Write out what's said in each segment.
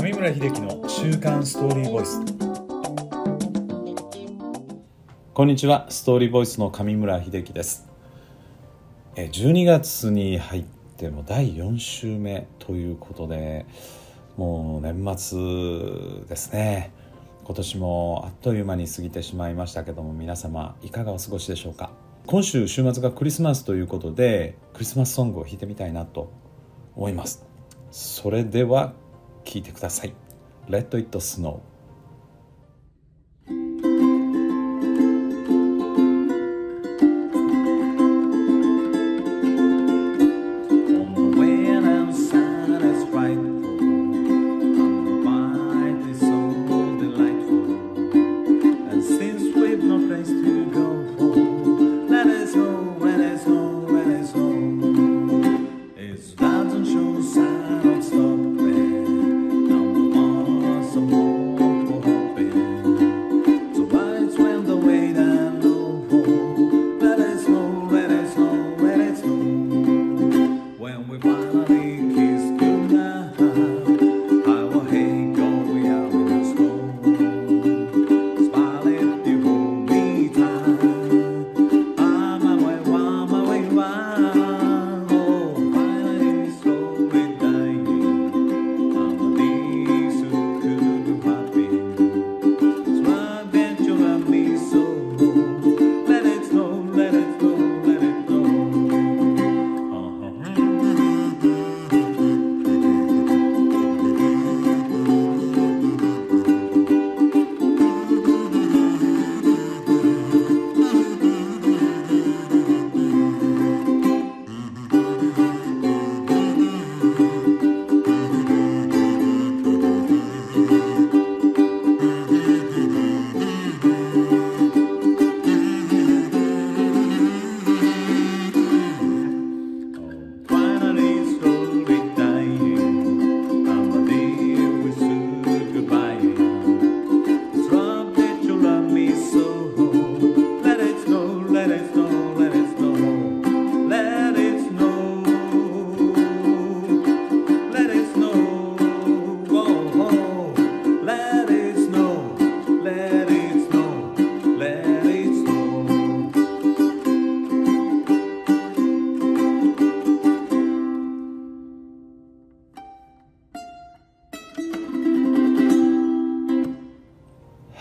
上村秀樹の週刊ストーリーボイス。こんにちは。ストーリーボイスの上村秀樹です。え12月に入っても第4週目ということでもう年末ですね。今年もあっという間に過ぎてしまいましたけども皆様いかがお過ごしでしょうか？今週週末がクリスマスということでクリスマスソングを弾いてみたいなと思います。それでは聴いてください Let It Snow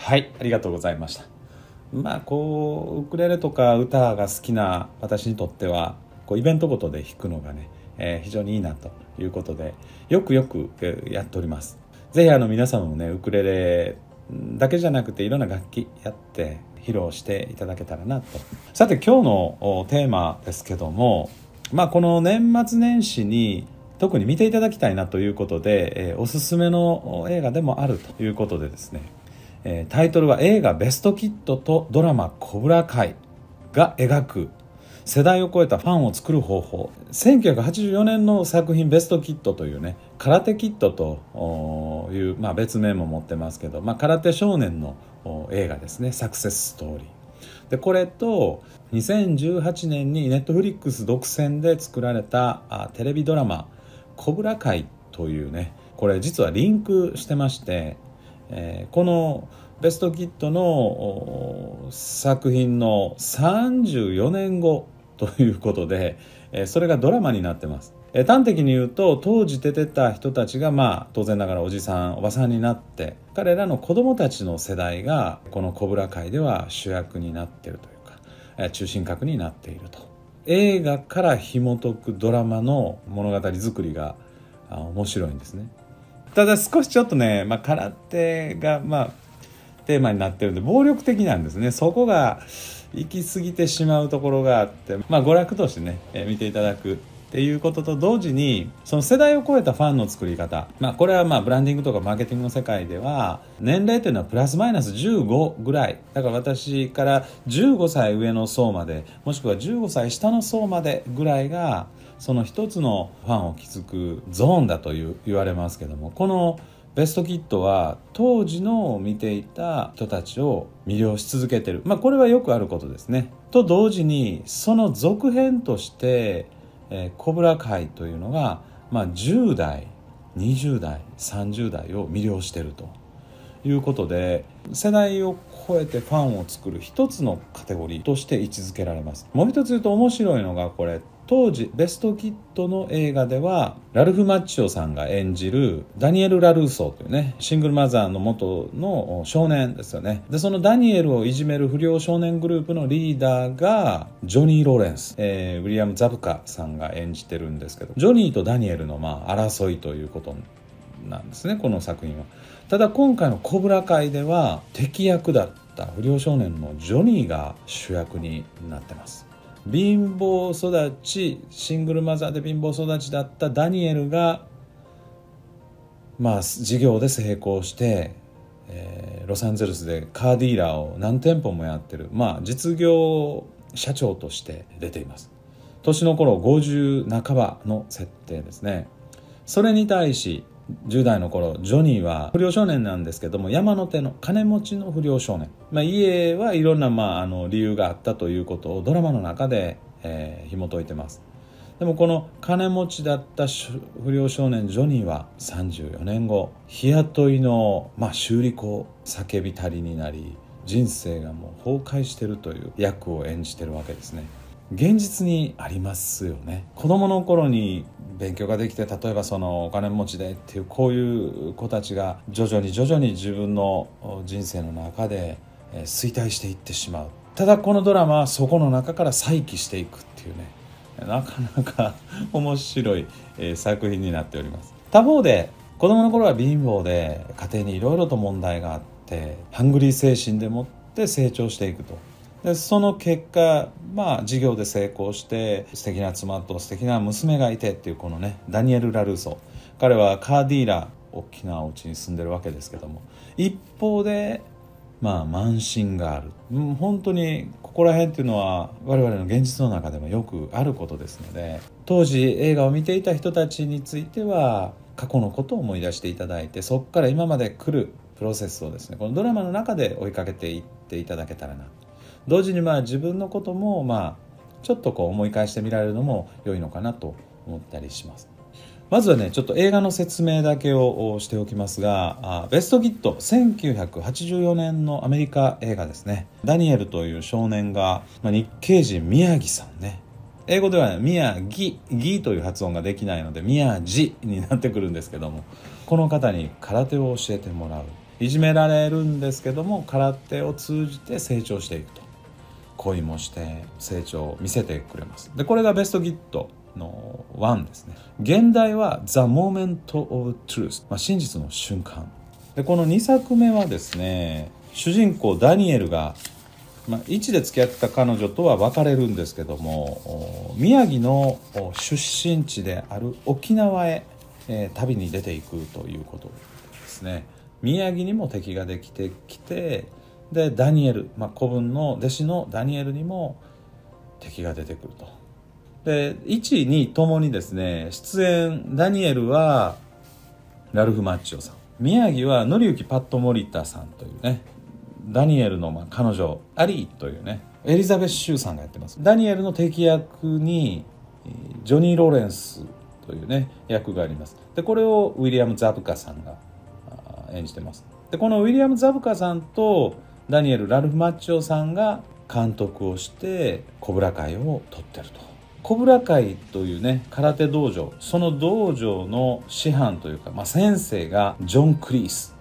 はいありがとうございました。まあこうウクレレとか歌が好きな私にとってはこうイベントごとで弾くのがね、えー、非常にいいなということでよくよくやっております。是非あの皆様もねウクレレだけじゃなくていろんな楽器やって披露していただけたらなと。さて今日のテーマですけどもまあこの年末年始に特に見ていただきたいなということで、えー、おすすめの映画でもあるということでですねえタイトルは映画「ベストキット」とドラマ「コブラ会」が描く。世代を超えたファンを作る方法。1984年の作品「ベストキット」というね空手キットという、まあ、別名も持ってますけど、まあ、空手少年の映画ですね。サクセスストーリー。でこれと2018年にネットフリックス独占で作られたあテレビドラマ「コブラ会」というねこれ実はリンクしてましてえー、このベストキットの作品の34年後ということで、えー、それがドラマになってます。えー、端的に言うと当時出てた人たちがまあ当然ながらおじさんおばさんになって彼らの子供たちの世代がこの「コブラ会」では主役になってるというか、えー、中心核になっていると映画から紐解くドラマの物語作りが面白いんですね。ただ少しちょっとね、まあ、空手が、まあ、テーマになってるんで暴力的なんですね。そこが行き過ぎてしまうところがあって、まあ、娯楽としてね、え、見ていただくっていうことと同時にその世代を超えたファンの作り方、まあ、これはまあブランディングとかマーケティングの世界では年齢というのはプラスマイナス15ぐらい。だから私から15歳上の層までもしくは15歳下の層までぐらいがその一つのファンを築くゾーンだという言われますけどもこのベストキットは当時の見ていた人たちを魅了し続けてる。まあこれはよくあることですね。と同時にその続編として「えー、コブラ会」というのが、まあ、10代20代30代を魅了してるということで世代を超えてファンを作る一つのカテゴリーとして位置づけられます。もう一つ言うと面白いのがこれ。当時ベストキッドの映画ではラルフ・マッチョさんが演じるダニエル・ラルーソーというねシングルマザーの元の少年ですよね。でそのダニエルをいじめる不良少年グループのリーダーがジョニー・ローレンス、えー、ウィリアム・ザブカさんが演じてるんですけどジョニーとダニエルのまあ争いということなんですねこの作品は。ただ今回の「コブラ会」では敵役だった不良少年のジョニーが主役になってます。貧乏育ちシングルマザーで貧乏育ちだったダニエルがまあ事業で成功して、えー、ロサンゼルスでカーディーラーを何店舗もやってる。まあ実業社長として出ています。年の頃50半ばの設定ですね。それに対し10代の頃ジョニーは不良少年なんですけども山の手の金持ちの不良少年、まあ、家はいろんな、まあ、あの理由があったということをドラマの中で、えー、紐解いてます。でもこの金持ちだった不良少年ジョニーは34年後日雇いの、まあ、修理工叫びたりになり人生がもう崩壊してるという役を演じてるわけですね。現実にありますよね。子供の頃に勉強ができて例えばそのお金持ちでっていうこういう子たちが徐々に徐々に自分の人生の中で衰退していってしまう。ただこのドラマはそこの中から再起していくっていうね。なかなか面白い作品になっております。他方で子供の頃は貧乏で家庭にいろいろと問題があってハングリー精神でもって成長していくと。でその結果まあ事業で成功して素敵な妻と素敵な娘がいてっていうこのねダニエル・ラルーソ。彼はカーディーラ大きなお家に住んでるわけですけども。一方でまあ慢心がある、本当にここら辺っていうのは我々の現実の中でもよくあることですので。当時映画を見ていた人たちについては過去のことを思い出していただいてそこから今まで来るプロセスをですねこのドラマの中で追いかけていっていただけたらな。と同時にまあ自分のこともまあちょっとこう思い返してみられるのも良いのかなと思ったりします。まずはねちょっと映画の説明だけをしておきますが「ベスト・ギット」1984年のアメリカ映画ですね。ダニエルという少年が、まあ、日系人宮城さんね。英語では、宮城ギという発音ができないので宮地になってくるんですけどもこの方に空手を教えてもらう。いじめられるんですけども空手を通じて成長していくと。恋もして成長を見せてくれます。でこれがベストギットの1ですね。現代は The Moment of Truth、まあ、真実の瞬間。でこの2作目はですね主人公ダニエルが、まあ、1で付き合ってた彼女とは別れるんですけども宮城の出身地である沖縄へ、えー、旅に出ていくということですね。宮城にも敵ができてきてでダニエル、まあ、子分の弟子のダニエルにも敵が出てくると。で12ともにですね出演ダニエルはラルフ・マッチオさん。宮城は紀之パット・モリタさんというねダニエルのまあ彼女アリーというねエリザベス・シューさんがやってます。ダニエルの敵役にジョニー・ロレンスというね役があります。でこれをウィリアム・ザブカさんが演じてます。でこのウィリアム・ザブカさんとダニエル・ラルフ・マッチョさんが監督をしてコブラ会を取ってると。コブラ会というね空手道場その道場の師範というか、まあ、先生がジョン・クリース。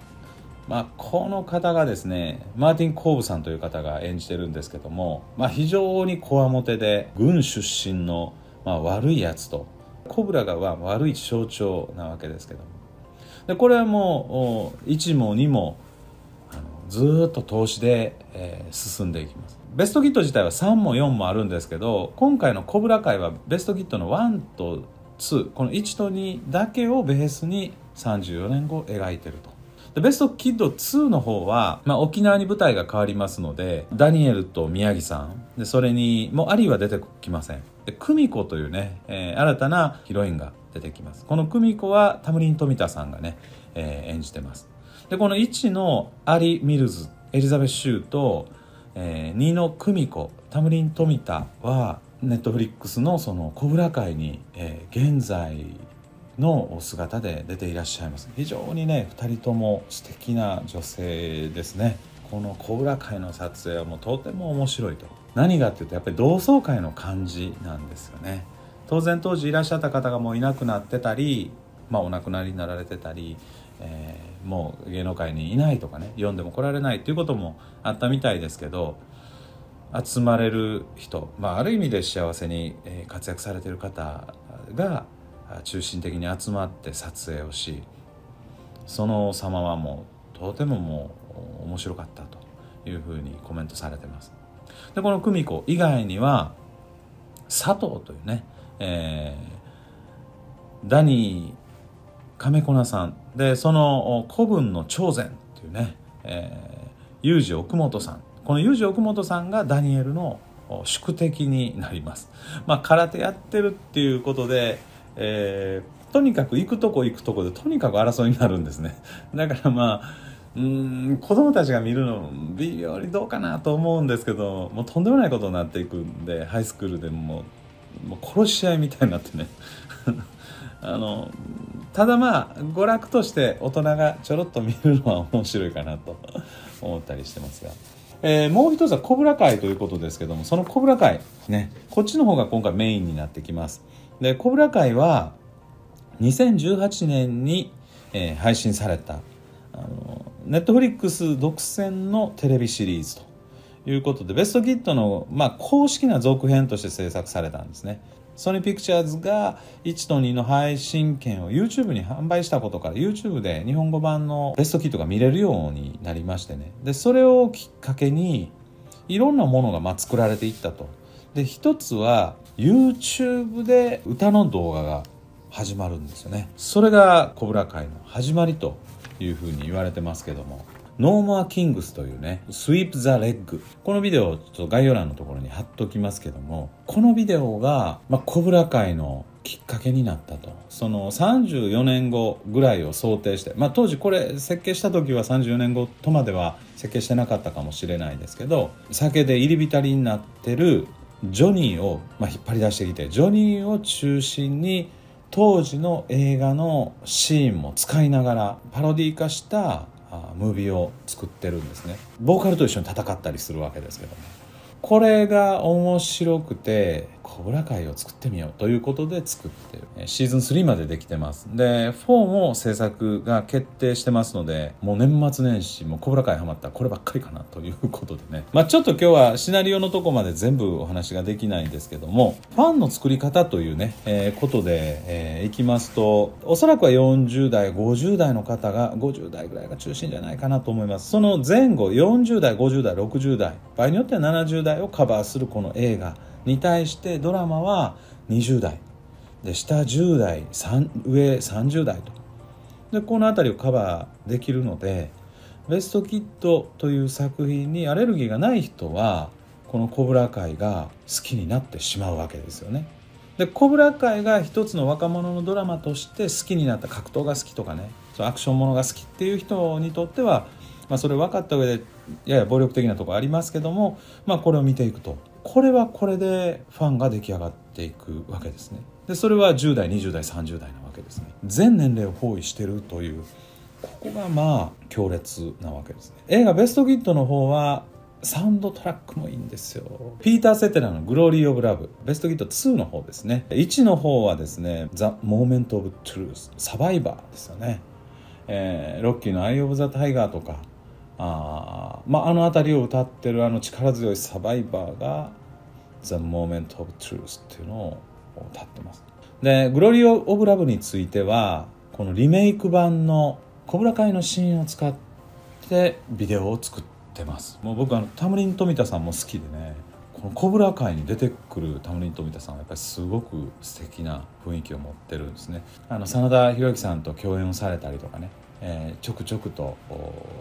まあ、この方がですねマーティン・コーブさんという方が演じてるんですけども、まあ、非常にこわもてで軍出身の、まあ、悪いやつとコブラが悪い象徴なわけですけども。でこれはもう1も2もずっと投資で、えー、進んでいきます。ベストキット自体は3も4もあるんですけど今回のコブラ会はベストキットの1と2この1と2だけをベースに34年後描いてると。でベストキッド2の方は、まあ、沖縄に舞台が変わりますのでダニエルと宮城さん。でそれにもうアリーは出てきません。で久美子というね、えー、新たなヒロインが出てきます。この久美子はタムリン富田さんがね、えー、演じてます。でこの1のアリ・ミルズエリザベス・シューと、えー、2の久美子タムリン・富田はネットフリックスのその小倉会に、えー、現在の姿で出ていらっしゃいます。非常にね2人とも素敵な女性ですね。この小倉会の撮影はもうとても面白いと。何がっていうとやっぱり同窓会の感じなんですよね。当然当時いらっしゃった方がもういなくなってたり、まあ、お亡くなりになられてたり、えー、もう芸能界にいないとかね読んでも来られないっていうこともあったみたいですけど集まれる人、まあ、ある意味で幸せに活躍されてる方が中心的に集まって撮影をしその様はもうとてももう面白かったというふうにコメントされてます。でこの久美子以外には佐藤というね、えー、ダニー亀子さんでその古文の長禅というね、えー、ユージ奥本さんこのユージ奥本さんがダニエルの宿敵になります。まあ、空手やってるっていうことで、えー、とにかく行くとこ行くとこでとにかく争いになるんですね。だからまあ、うん子供たちが見るの微妙にどうかなと思うんですけどもうとんでもないことになっていくんでハイスクールでももう殺し合いみたいになってね あのただまあ娯楽として大人がちょろっと見るのは面白いかなと思ったりしてますが。えー、もう一つはコブラ会ということですけどもそのコブラ会ねこっちの方が今回メインになってきますでコブラ会は2018年に、えー、配信されたあのネットフリックス独占のテレビシリーズということでベストキットの、まあ、公式な続編として制作されたんですねソニーピクチャーズが1と2の配信権を YouTube に販売したことから YouTube で日本語版のベストキットが見れるようになりましてね。でそれをきっかけにいろんなものがま作られていったと。で一つは YouTube で歌の動画が始まるんですよね。それがコブラ会の始まりというふうに言われてますけども。 No More Kings というね、 Sweep the Leg。このビデオちょっと概要欄のところに貼っておきますけども、このビデオが、まあ、コブラ会のきっかけになったと。その34年後ぐらいを想定して、まあ当時これ設計した時は34年後とまでは設計してなかったかもしれないですけど、酒で入り浸りになってるジョニーを、まあ、引っ張り出してきて、ジョニーを中心に当時の映画のシーンも使いながらパロディ化したムービーを作ってるんですね。ボーカルと一緒に戦ったりするわけですけどねこれが面白くてコブラ会を作ってみようということで作ってる。シーズン3までできてます。で4も制作が決定してますのでもう年末年始もコブラ会ハマったこればっかりかなということでね。まあちょっと今日はシナリオのとこまで全部お話ができないんですけどもファンの作り方というね、えー、ことで、えー、いきますとおそらくは40代50代の方が50代ぐらいが中心じゃないかなと思います。その前後40代50代60代場合によっては70代をカバーするこの映画。に対してドラマは20代。で下10代上30代と。でこの辺りをカバーできるので「ベストキット」という作品にアレルギーがない人はこの「コブラ会」が好きになってしまうわけですよね。でコブラ会が一つの若者のドラマとして好きになった格闘が好きとかねアクションものが好きっていう人にとっては、まあ、それ分かった上でやや暴力的なとこありますけども、まあ、これを見ていくと。これはこれでファンが出来上がっていくわけですね。でそれは10代20代30代なわけですね。全年齢を包囲してるというここがまあ強烈なわけですね。映画「ベスト・キット」の方はサウンドトラックもいいんですよ。ピーター・セテラの「 Glory of Love」ベスト・キッド2の方ですね。1の方はですね「 The Moment of Truth」サバイバーですよね、えー、ロッキーの「アイ・オブ・ザ・タイガー」とか。あまああの辺りを歌ってるあの力強いサバイバーが「The Moment of Truth」っていうのを歌ってます。で「 Glory of Love」についてはこのリメイク版のコブラ会のシーンを使ってビデオを作ってます。もう僕あのタムリン富田さんも好きでねこのコブラ会に出てくるタムリン富田さんはやっぱりすごく素敵な雰囲気を持ってるんですね。あの真田広之さんと共演をされたりとかねえー、ちょくちょくと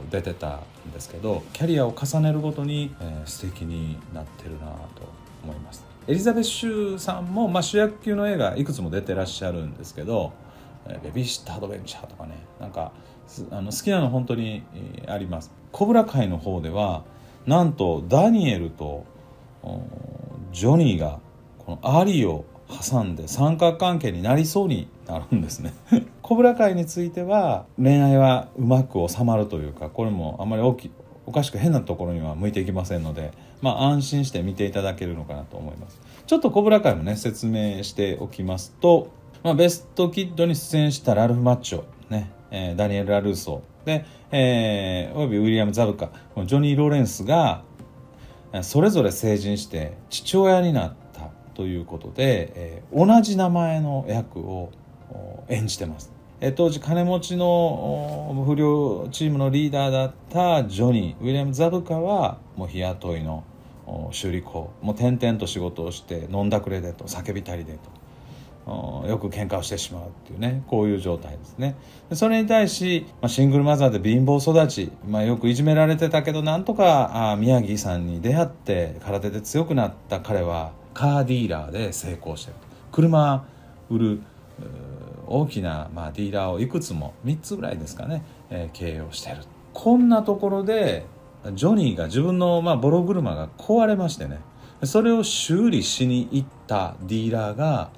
出てたんですけどキャリアを重ねるごとに、えー、素敵になってるなと思います。エリザベス・シューさんも、まあ、主役級の映画いくつも出てらっしゃるんですけど「ベビーシッター・アドベンチャー」とかねなんかあの好きなの本当にあります。コブラ会の方ではなんとダニエルとジョニーがこのアリを挟んで三角関係になりそうになるんですね。コブラ会については恋愛はうまく収まるというかこれもあんまり大きおかしく変なところには向いていきませんので、まあ、安心して見ていただけるのかなと思います。ちょっとコブラ会もね説明しておきますと、まあ、ベストキッドに出演したラルフ・マッチョ、ねえー、ダニエル・ラルーソー。で、えー、およびウィリアム・ザブカジョニー・ローレンスがそれぞれ成人して父親になったということで、えー、同じ名前の役を演じてます。当時金持ちの不良チームのリーダーだったジョニーウィリアム・ザブカはもう日雇いの修理工もう転々と仕事をして飲んだくれでと叫びたりでとよく喧嘩をしてしまうっていうねこういう状態ですね。それに対し、まあ、シングルマザーで貧乏育ち、まあ、よくいじめられてたけどなんとかあ宮城さんに出会って空手で強くなった彼はカーディーラーで成功してる。車売る大きな、まあ、ディーラーをいくつも3つぐらいですかね、えー、経営をしてる。こんなところでジョニーが自分の、まあ、ボロ車が壊れましてねそれを修理しに行ったディーラーが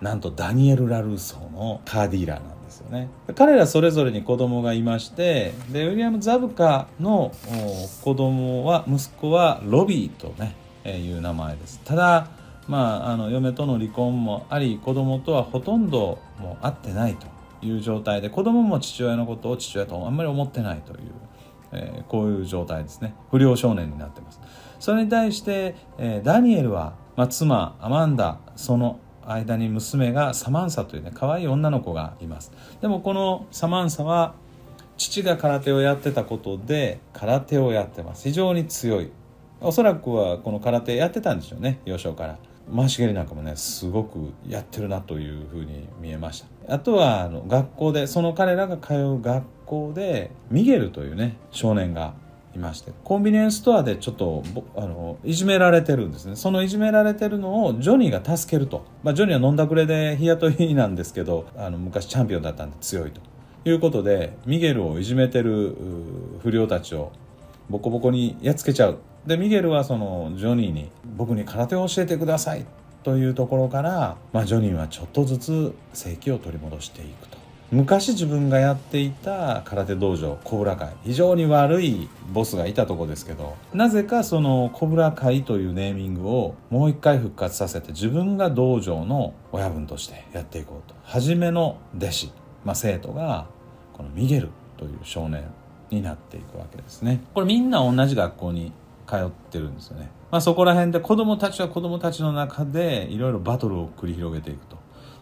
なんとダニエル・ラルーソーのカーディーラーなんですよね。彼らそれぞれに子供がいましてでウィリアム・ザブカの子供は息子はロビーとね、いう名前です。ただまあ、あの嫁との離婚もあり子供とはほとんどもう会ってないという状態で子供も父親のことを父親とあんまり思ってないという、えー、こういう状態ですね。不良少年になってます。それに対して、えー、ダニエルは、まあ、妻アマンダその間に娘がサマンサというね可愛い女の子がいます。でもこのサマンサは父が空手をやってたことで空手をやってます。非常に強い。おそらくはこの空手やってたんでしょうね幼少から。回し蹴りなんかもねすごくやってるなというふうに見えました。あとはあの学校でその彼らが通う学校でミゲルというね少年がいましてコンビニエンスストアでちょっとあのいじめられてるんですね。そのいじめられてるのをジョニーが助けると、まあ、ジョニーは飲んだくれで日雇いなんですけどあの昔チャンピオンだったんで強いと。いうことでミゲルをいじめてる不良たちをボコボコにやっつけちゃう。でミゲルはそのジョニーに「僕に空手を教えてください」というところから、まあ、ジョニーはちょっとずつ正気を取り戻していくと。昔自分がやっていた空手道場コブラ会。非常に悪いボスがいたとこですけどなぜかそのコブラ会というネーミングをもう一回復活させて自分が道場の親分としてやっていこうと。初めの弟子、まあ、生徒がこのミゲルという少年になっていくわけですね。これみんな同じ学校に通ってるんですよね、まあ、そこら辺で子どもたちは子どもたちの中でいろいろバトルを繰り広げていくと。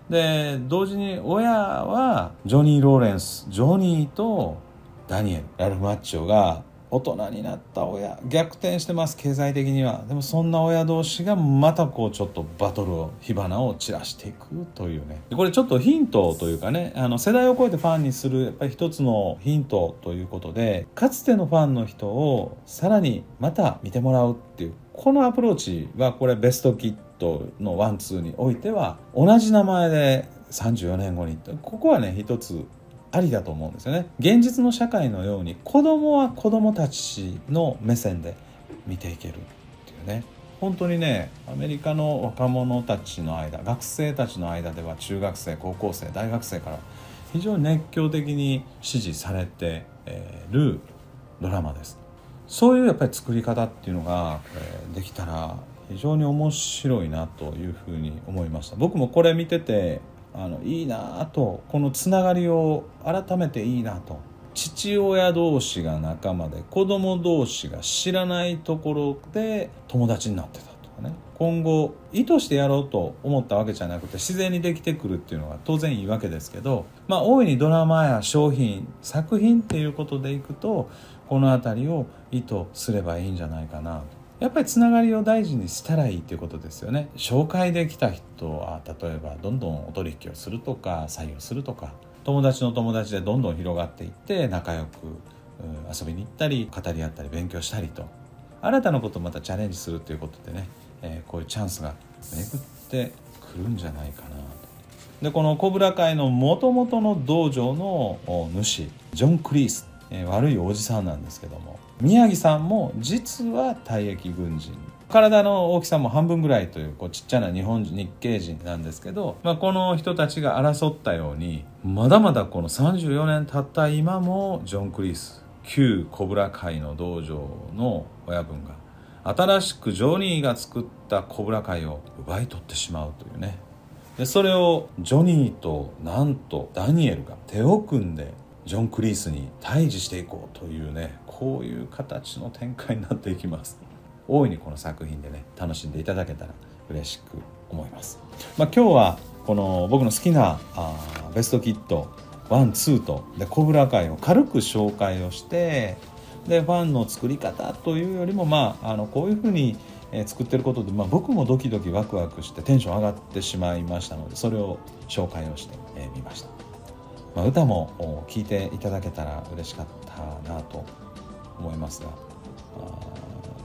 で同時に親はジョニー・ローレンスジョニーとダニエルラルフ・マッチョが大人になった親。逆転してます経済的には。でもそんな親同士がまたこうちょっとバトルを火花を散らしていくというね。これちょっとヒントというかねあの世代を超えてファンにするやっぱり一つのヒントということでかつてのファンの人をさらにまた見てもらうっていうこのアプローチはこれベストキットのワンツーにおいては同じ名前で34年後にここはね一つありだと思うんですよね。現実の社会のように子供は子供たちの目線で見ていけるっていうね。本当にねアメリカの若者たちの間学生たちの間では中学生高校生大学生から非常に熱狂的に支持されてるドラマです。そういうやっぱり作り方っていうのができたら非常に面白いなというふうに思いました。僕もこれ見ててあのいいなとこのつながりを改めていいなと。父親同士が仲間で子供同士が知らないところで友達になってたとかね。今後意図してやろうと思ったわけじゃなくて自然にできてくるっていうのが当然いいわけですけどまあ大いにドラマや商品作品っていうことでいくとこの辺りを意図すればいいんじゃないかなと。やっぱりつながりを大事にしたらいいっていうことですよね。紹介できた人は例えばどんどんお取引をするとか採用するとか友達の友達でどんどん広がっていって仲良く遊びに行ったり語り合ったり勉強したりと。新たなことをまたチャレンジするっていうことでね、えー、こういうチャンスが巡ってくるんじゃないかなと。でこのコブラ会のもともとの道場の主ジョン・クリース、えー、悪いおじさんなんですけども。宮城さんも実は退役軍人体の大きさも半分ぐらいというこうちっちゃな日本人日系人なんですけど、まあ、この人たちが争ったようにまだまだこの34年経った今もジョン・クリス。旧コブラ会の道場の親分が新しくジョニーが作ったコブラ会を奪い取ってしまうというね。でそれをジョニーとなんとダニエルが手を組んでジョン・クリースに対峙していこうというねこういう形の展開になっていきます。大いにこの作品でね楽しんでいただけたら嬉しく思います、まあ、今日はこの僕の好きなあベストキットワンツーとでコブラ会を軽く紹介をしてでファンの作り方というよりもまああのこういうふうにえ作ってることで、まあ、僕もドキドキワクワクしてテンション上がってしまいましたのでそれを紹介をしてみ、えー、ました、まあ、歌も聴いていただけたら嬉しかったなと思いますが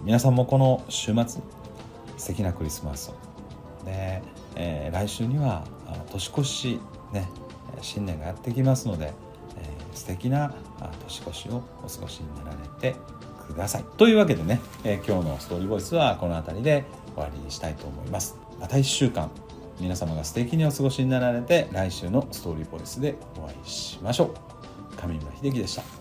皆さんもこの週末素敵なクリスマスをで、えー、来週には年越しね新年がやってきますので、えー、素敵な年越しをお過ごしになられてください。というわけでね、えー、今日のストーリーボイスはこの辺りで終わりにしたいと思います。また1週間皆様が素敵にお過ごしになられて来週のストーリーボイスでお会いしましょう。上村秀樹でした。